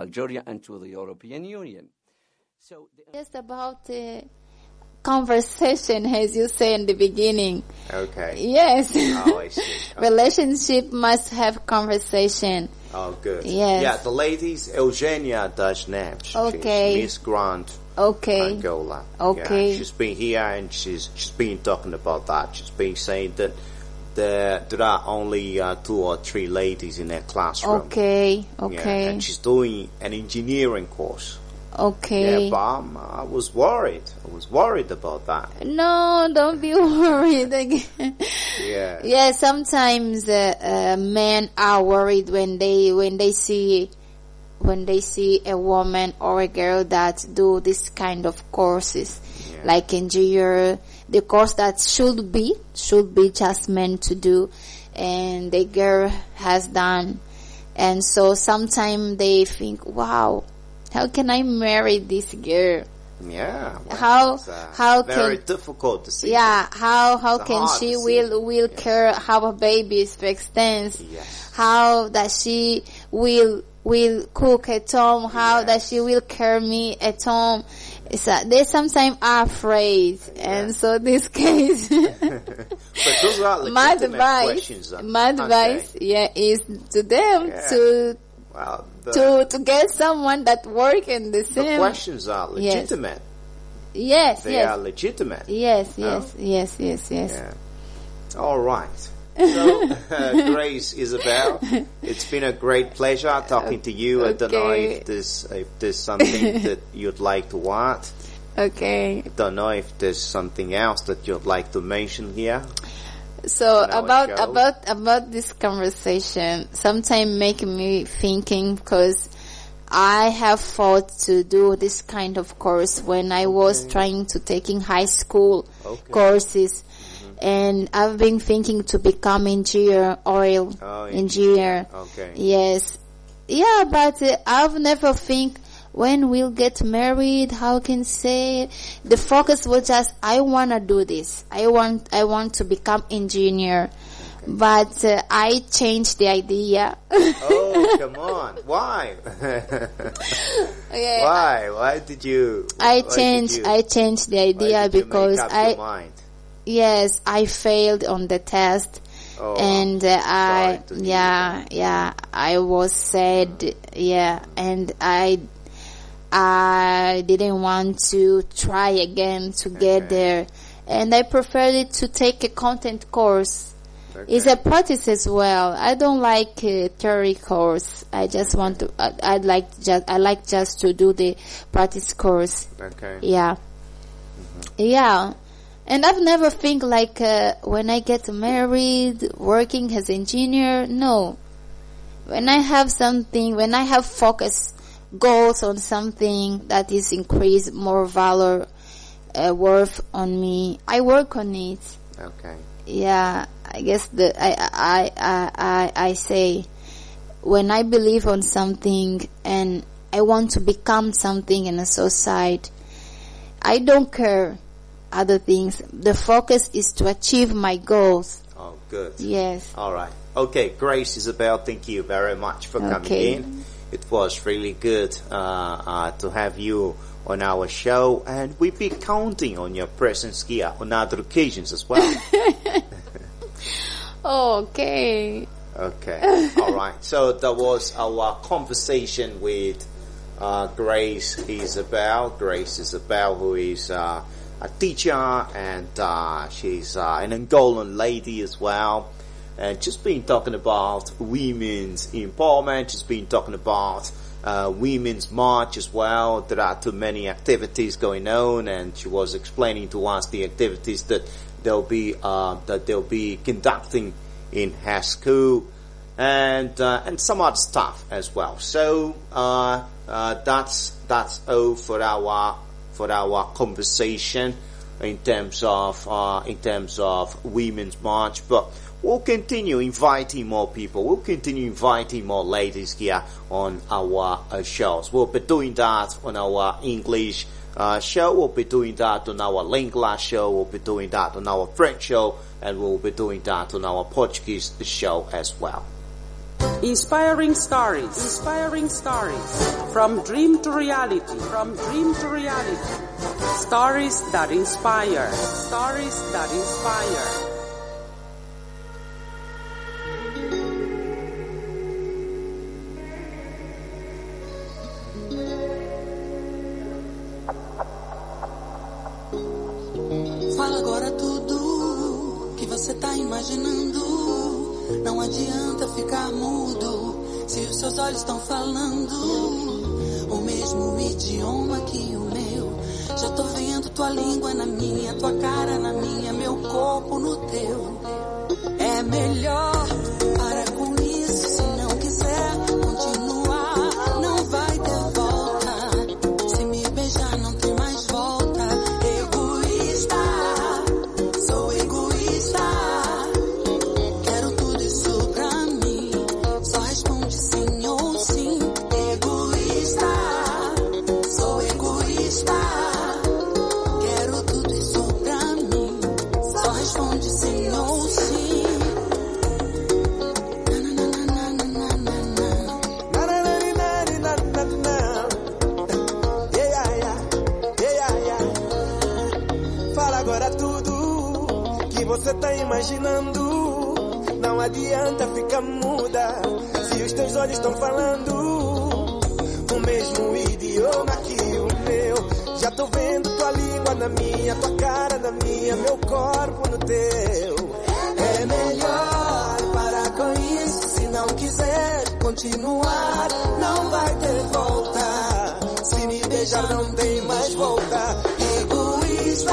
Bulgaria and to the European Union. So just about the conversation, as you say in the beginning. Okay. Yes. Oh, I see. Okay. Relationship must have conversation. Oh, good. Yes. Yeah, the lady's Eugenia Dajnev. Okay. She's Miss Grant Okay. Angola. Okay. Yeah, she's been here and she's she's been talking about that. She's been saying that there there are only uh, two or three ladies in her classroom. Okay. Yeah, Okay. and she's doing an engineering course. Okay. Yeah, but I'm- I was worried. I was worried about that. No, don't be worried again. Yeah. yeah, sometimes uh, uh, men are worried when they when they see when they see a woman or a girl that do this kind of courses, Yeah. like engineer, the course that should be should be just meant to do, and the girl has done, and so sometimes they think, wow, how can I marry this girl? Yeah. well, How- uh, how very can- difficult to see. Yeah, how how It's can she will will care how a baby is extends? Yes. How that she will will cook at home? How that she will care me at home? They sometimes are afraid, and so this case, But those are my advice, uh, my advice, yeah, is to them Yeah. to Well, the, to to get someone that work in the same. the questions are Yes. legitimate. Yes, They yes, are legitimate. yes, No? yes, yes, yes, yes. Yeah. All right. So, uh, Grace Isabel, it's been a great pleasure talking to you. I don't know if there's if there's something that you'd like to add. Okay. I don't know if there's something else that you'd like to mention here. So about show. about about this conversation, sometimes make me thinking because I have thought to do this kind of course when I was trying to taking high school Okay. courses, and I've been thinking to become engineer, oil Oh, engineer. Okay. Yes, yeah, but uh, I've never think when we'll get married. How can say the focus was just I wanna do this. I want I want to become engineer, but uh, I changed the idea. Oh, come on. Why? yeah, Why? Why did you? I changed you- I changed the idea because I? Yes I failed on the test. Oh, and uh, I sorry to hear yeah yeah I was sad yeah and I I didn't want to try again to get Okay. there and I preferred to take a content course okay. it's a practice as well I don't like a theory course I just want to I, I'd like just I like just to do the practice course okay. yeah. Yeah. And I've never think like uh, when I get married, working as engineer. No. When I have something, when I have focus goals on something that is increase more value, uh, worth on me, I work on it. Okay. Yeah, I guess the I I I I, I say when I believe on something and I want to become something in a society, I don't care other things. The focus is to achieve my goals. Oh, good. Yes. All right. Okay, Grace Isabel, thank you very much for coming Okay. in. It was really good uh, uh, to have you on our show, and we'll be counting on your presence here on other occasions as well. Okay. okay. All right. So that was our conversation with uh, Grace Isabel. Grace Isabel, who is uh, a teacher and uh, she's uh, an Angolan lady as well. And just been talking about women's empowerment. She's been talking about uh, women's march as well. There are too many activities going on, and she was explaining to us the activities that they'll be uh, that they'll be conducting in her school and uh, and some other stuff as well. So uh, that's that's all for our for our conversation in terms of uh, in terms of women's march. But we'll continue inviting more people. We'll continue inviting more ladies here on our uh, shows. We'll be doing that on our English. Uh, show. We'll be doing that on our Lingala show. We'll be doing that on our French show, and we'll be doing that on our Portuguese show as well. Inspiring stories, inspiring stories. From dream to reality, from dream to reality. Stories that inspire, stories that inspire. Fala agora tudo que você tá imaginando. Não adianta ficar mudo se os seus olhos estão falando o mesmo idioma que o meu. Já tô vendo tua língua na minha, tua cara na minha, meu corpo no teu. É melhor imaginando. Não adianta ficar muda se os teus olhos estão falando o mesmo idioma que o meu. Já tô vendo tua língua na minha, tua cara na minha, meu corpo no teu. É melhor parar com isso se não quiser continuar. Não vai ter volta. Se me beijar não tem mais volta. Egoísta,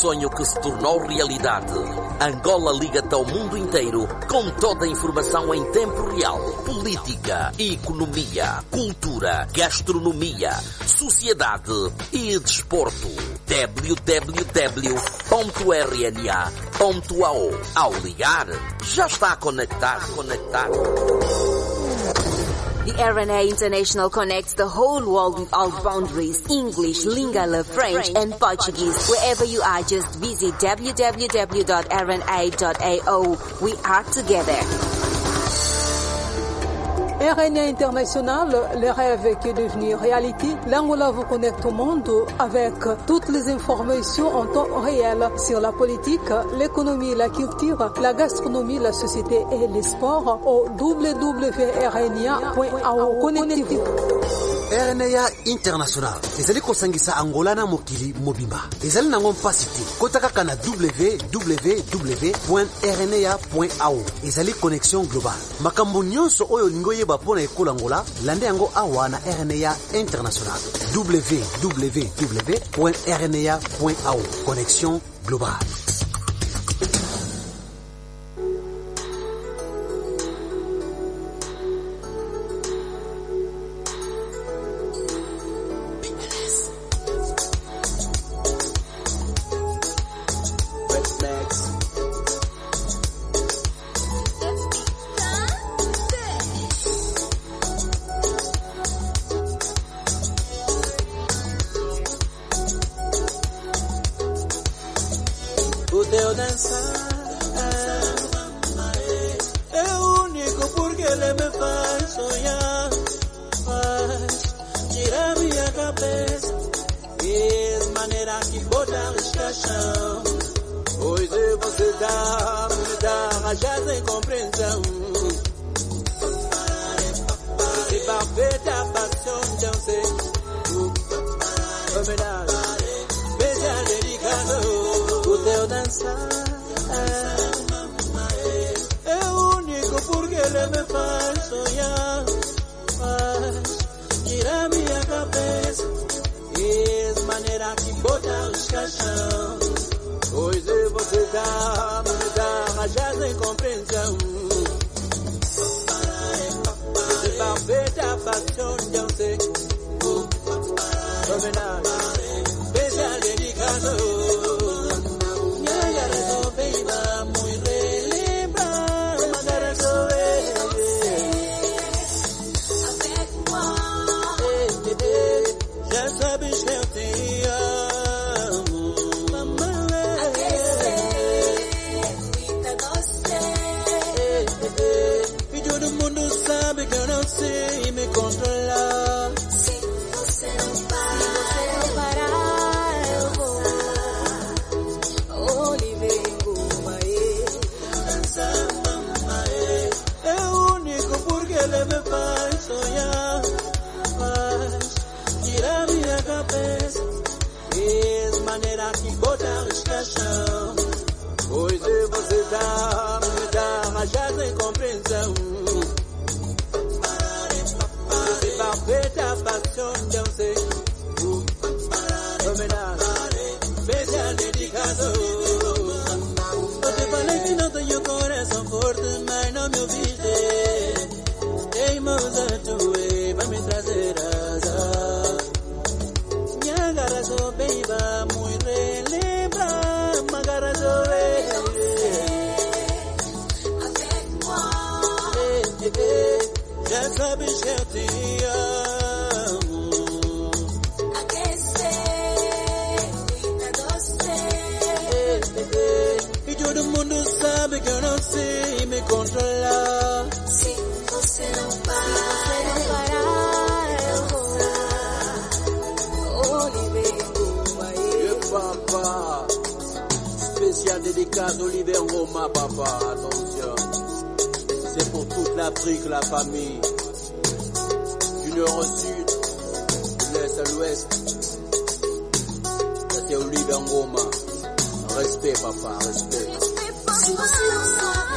sonho que se tornou realidade. Angola liga-te ao mundo inteiro com toda a informação em tempo real. Política, economia, cultura, gastronomia, sociedade e desporto. www.rna.ao Ao ligar, já está conectado, conectado. The RNA International connects the whole world without boundaries. English, Lingala, French, and Portuguese. Wherever you are, just visit www.rna.ao. We are together. RNA International, le rêve qui est devenu réalité. L'Angola vous connecte au monde avec toutes les informations en temps réel sur la politique, l'économie, la culture, la gastronomie, la société et les sports au. Connectez-vous. Rna international. Ezali kosangisa angola na mokili mobimba. Ezali nango mpasi te. Kota kaka na www rna ao ezali connexion globale. Makambo nyonso oyo olingi oyeba mpo na ekolo angola landa yango awa na rna international www rna ao connexion globale action, yo sé. Terminal. dédicace Oliver Roma, papa, attention. C'est pour toute l'Afrique, la famille. Du nord au sud, de l'est à l'ouest. C'était Oliver Roma. Respect, papa, respect. respect.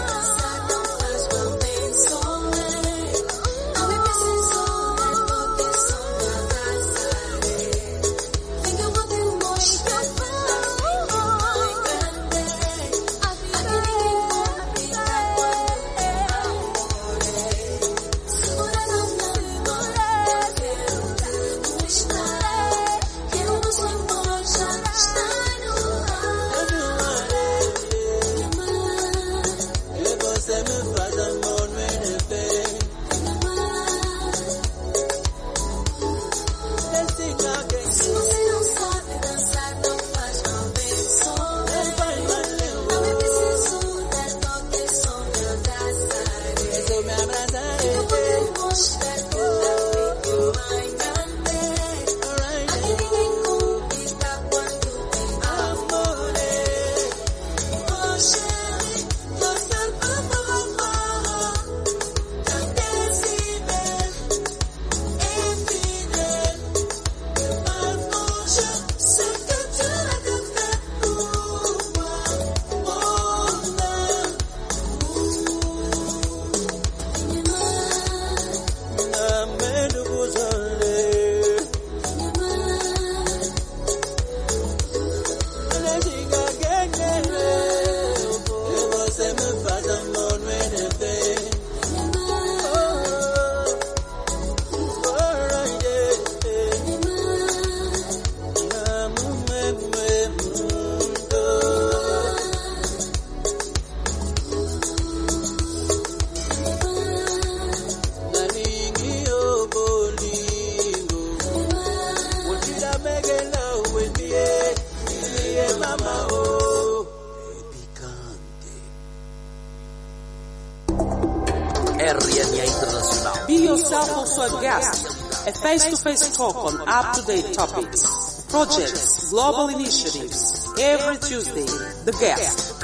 Face-to-face talk on up-to-date topics, projects, global initiatives. Every Tuesday, the guest.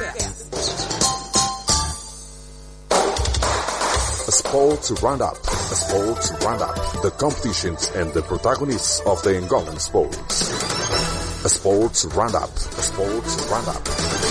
A sports roundup. A sports roundup. The competitions and the protagonists of the Angolan sports. A sports roundup. A sports roundup.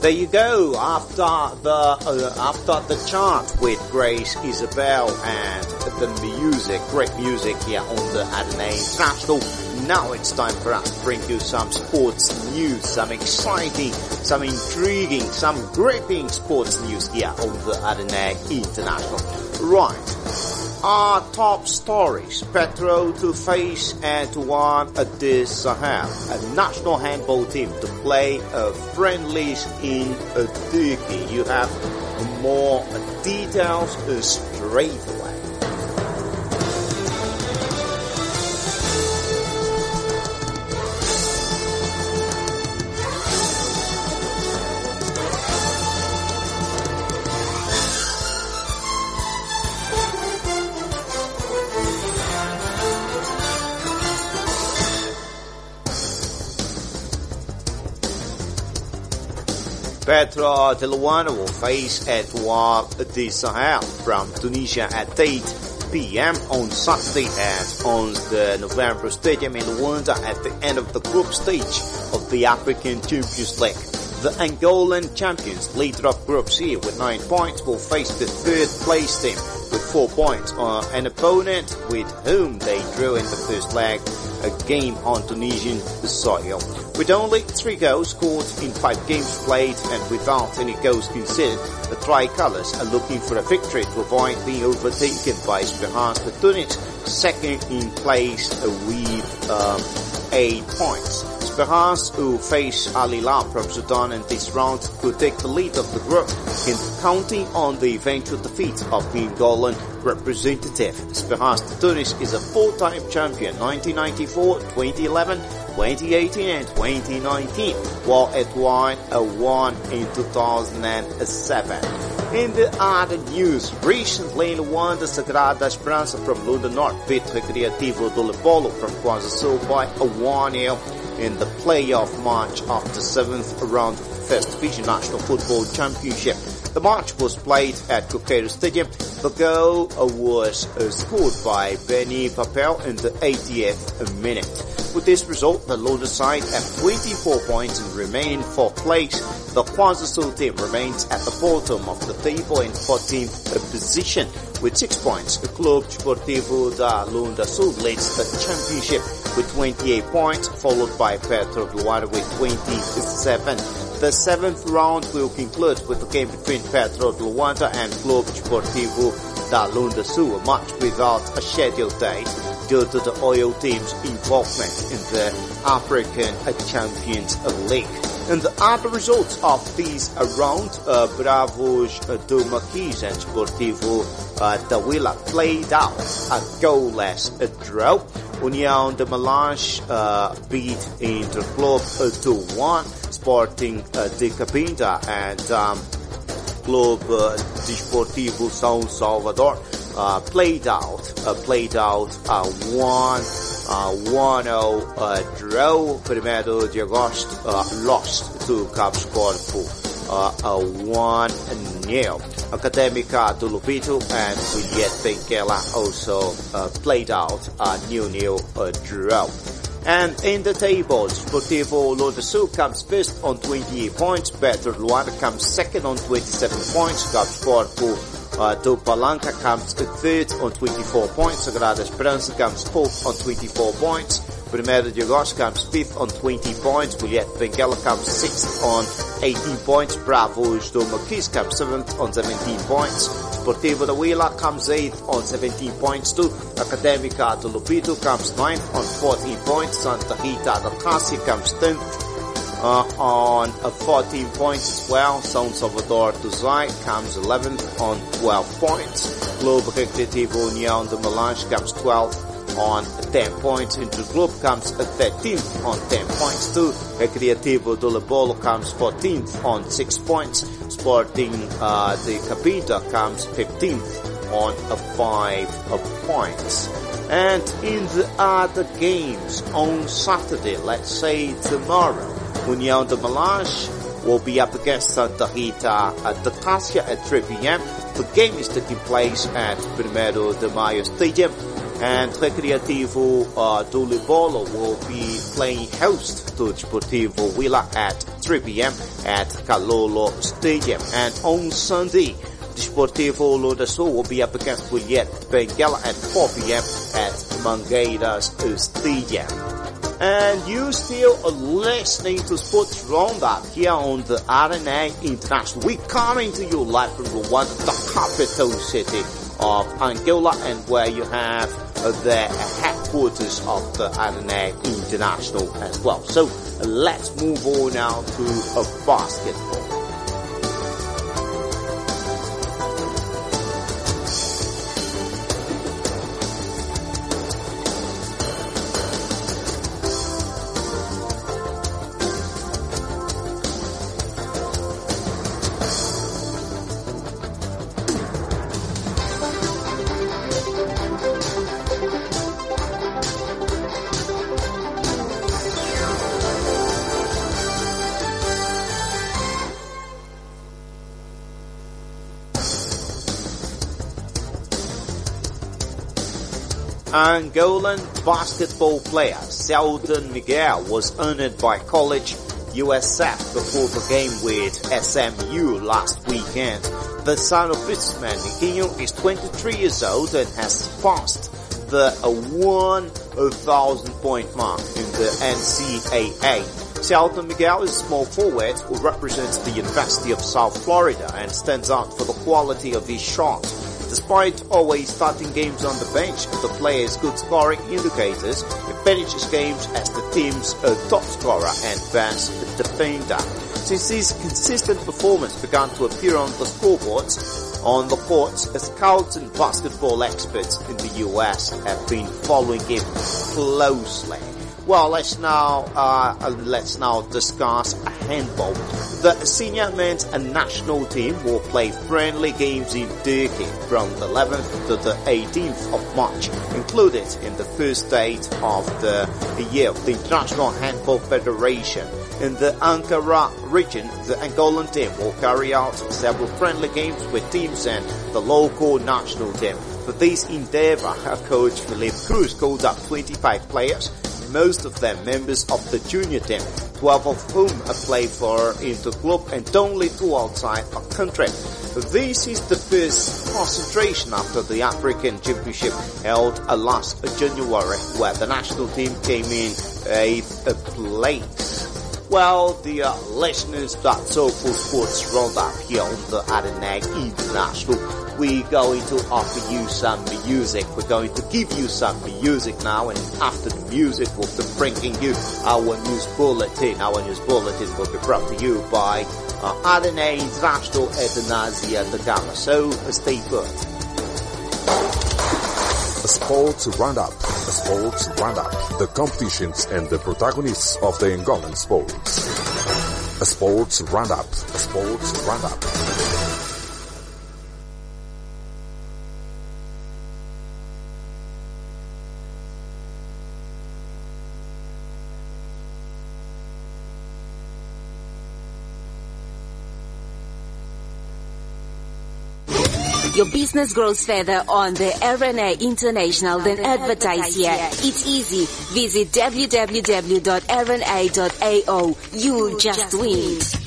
There you go. After the uh, after the chart with Grace Isabel and the music, great music here on the RNA International. Now it's time for us to bring you some sports news, some exciting, some intriguing, some gripping sports news here on the RNA International. Right. Our top stories. Petro to face and to Antoine de Sahel, a national handball team to play a friendlies in Turkey. You have more details straight away. Petro de will face Etoile du Sahel from Tunisia at 8 p.m. on Saturday at on the November Stadium in Luanda at the end of the group stage of the African Champions League. The Angolan champions, leader of Group C with 9 points, will face the third place team with 4 points, uh, an opponent with whom they drew in the first leg a game on Tunisian soil. With only three goals scored in five games played and without any goals conceded, the Tricolors are looking for a victory to avoid being overtaken by Esperance de Tunis, second in place with um, eight points. Esperance, who face Al from Sudan in this round, could take the lead of the group in counting on the eventual defeat of the Angolan representative. Esperance de Tunis is a four-time champion 1994, 2011, 2018 and 2019, while it won a one in 2007. In the other news, recently in Luanda, Sagrada Esperança from Lunda North beat Recreativo do Libolo from Kwanza Sul by a 1-0 in the playoff match of the seventh round of the First Division National Football Championship. The match was played at Coqueiro Stadium. The goal was scored by Benny Papel in the 80th minute. With this result, the Lunda side have 24 points and remain in fourth place. The KwaZulu team remains at the bottom of the table in 14th position with 6 points. The Club Deportivo da Lunda Sul leads the championship with 28 points, followed by Petro Luanda with 27. The seventh round will conclude with the game between Petro Luanda and Club Deportivo da Lunda Sul, a match without a scheduled date due to the oil team's involvement in the African Champions League. And the other results of these round, uh, Bravos uh, do Maquis and Sportivo uh, Tawila played out a goalless draw. União de Melange beat Interclub uh, 2-1, Sporting de Cabinda and um, Club uh, Desportivo São Salvador uh, played out, uh, played out a one, uh, 1-0 uh, draw. Primeiro de agosto uh, lost to Cabo Corpo uh, a 1 0. Academica do Lobito and Juliet Benguela also uh, played out a uh, draw. And in the table, Sportivo Lodosu comes first on 28 points, Petro Luanda comes second on 27 points, Caps Corpo uh, do Palanca comes third on 24 points, Sagrada Esperança comes fourth on 24 points, Primeiro de Agosto comes fifth on 20 points, Juliet Benguela comes sixth on 18 points, Bravos do Maquis comes seventh on 17 points, Sportivo da Huila comes 8th on 17 points too. Academica de Lobito comes ninth on 14 points. Santa Rita da Cássia comes 10th uh, on uh, 14 points as well. São Salvador do Zaire comes 11th on 12 points. Globo Recreativo União de Melange comes 12th on 10 points. Interclub comes 13th on 10 points too. Recreativo do Libolo comes 14th on 6 points. Sporting uh, the Capita comes 15th on a 5 uh, points. And in the other games on Saturday, let's say tomorrow, União de Melange will be up against Santa Rita at the Cassia at 3 p.m. The game is taking place at Primeiro de Maio Stadium and Recreativo uh, do Libolo will be playing host to Deportivo Villa at 3 p.m. at Calulo Stadium. And on Sunday, Desportivo Lodasul will be up against Juliet Benguela at 4 p.m. at Mangueiras Stadium. And you still are listening to Sports Roundup here on the RNA International. We're coming to you live from Luanda, the capital city of Angola, and where you have the headquarters of the RNA International as well. So let's move on now to a basketball. Angolan basketball player Selton Miguel was honored by College USF before the game with SMU last weekend. The son of businessman Niquinho is 23 years old and has passed the 1,000 point mark in the NCAA. Selton Miguel is a small forward who represents the University of South Florida and stands out for the quality of his shot. Despite always starting games on the bench, the player's good scoring indicators, he finishes games as the team's uh, top scorer and best defender. Since his consistent performance began to appear on the scoreboards, on the courts, scouts and basketball experts in the US have been following him closely. Well, let's now uh, let's now discuss handball. The senior men's national team will play friendly games in Turkey from the 11th to the 18th of March, included in the first date of the year of the International Handball Federation. In the Ankara region, the Angolan team will carry out several friendly games with teams and the local national team. For this endeavor, coach Felipe Cruz called up 25 players most of them members of the junior team, 12 of whom have played for Interclub and only two outside our country. This is the first concentration after the African Championship held last January, where the national team came in eighth place. Well, uh, listeners, that's all for Sports Roundup here on the RNA International we're going to offer you some music. We're going to give you some music now, and after the music, we'll be bringing you our news bulletin. Our news bulletin will be brought to you by uh, RNA Euthanasia the Gamma. So uh, stay put. A sports roundup. A sports roundup. The competitions and the protagonists of the Angolan sports. A sports roundup. A sports roundup. Your business grows further on the RNA International than advertise here. It's easy. Visit www.rna.ao. You just win.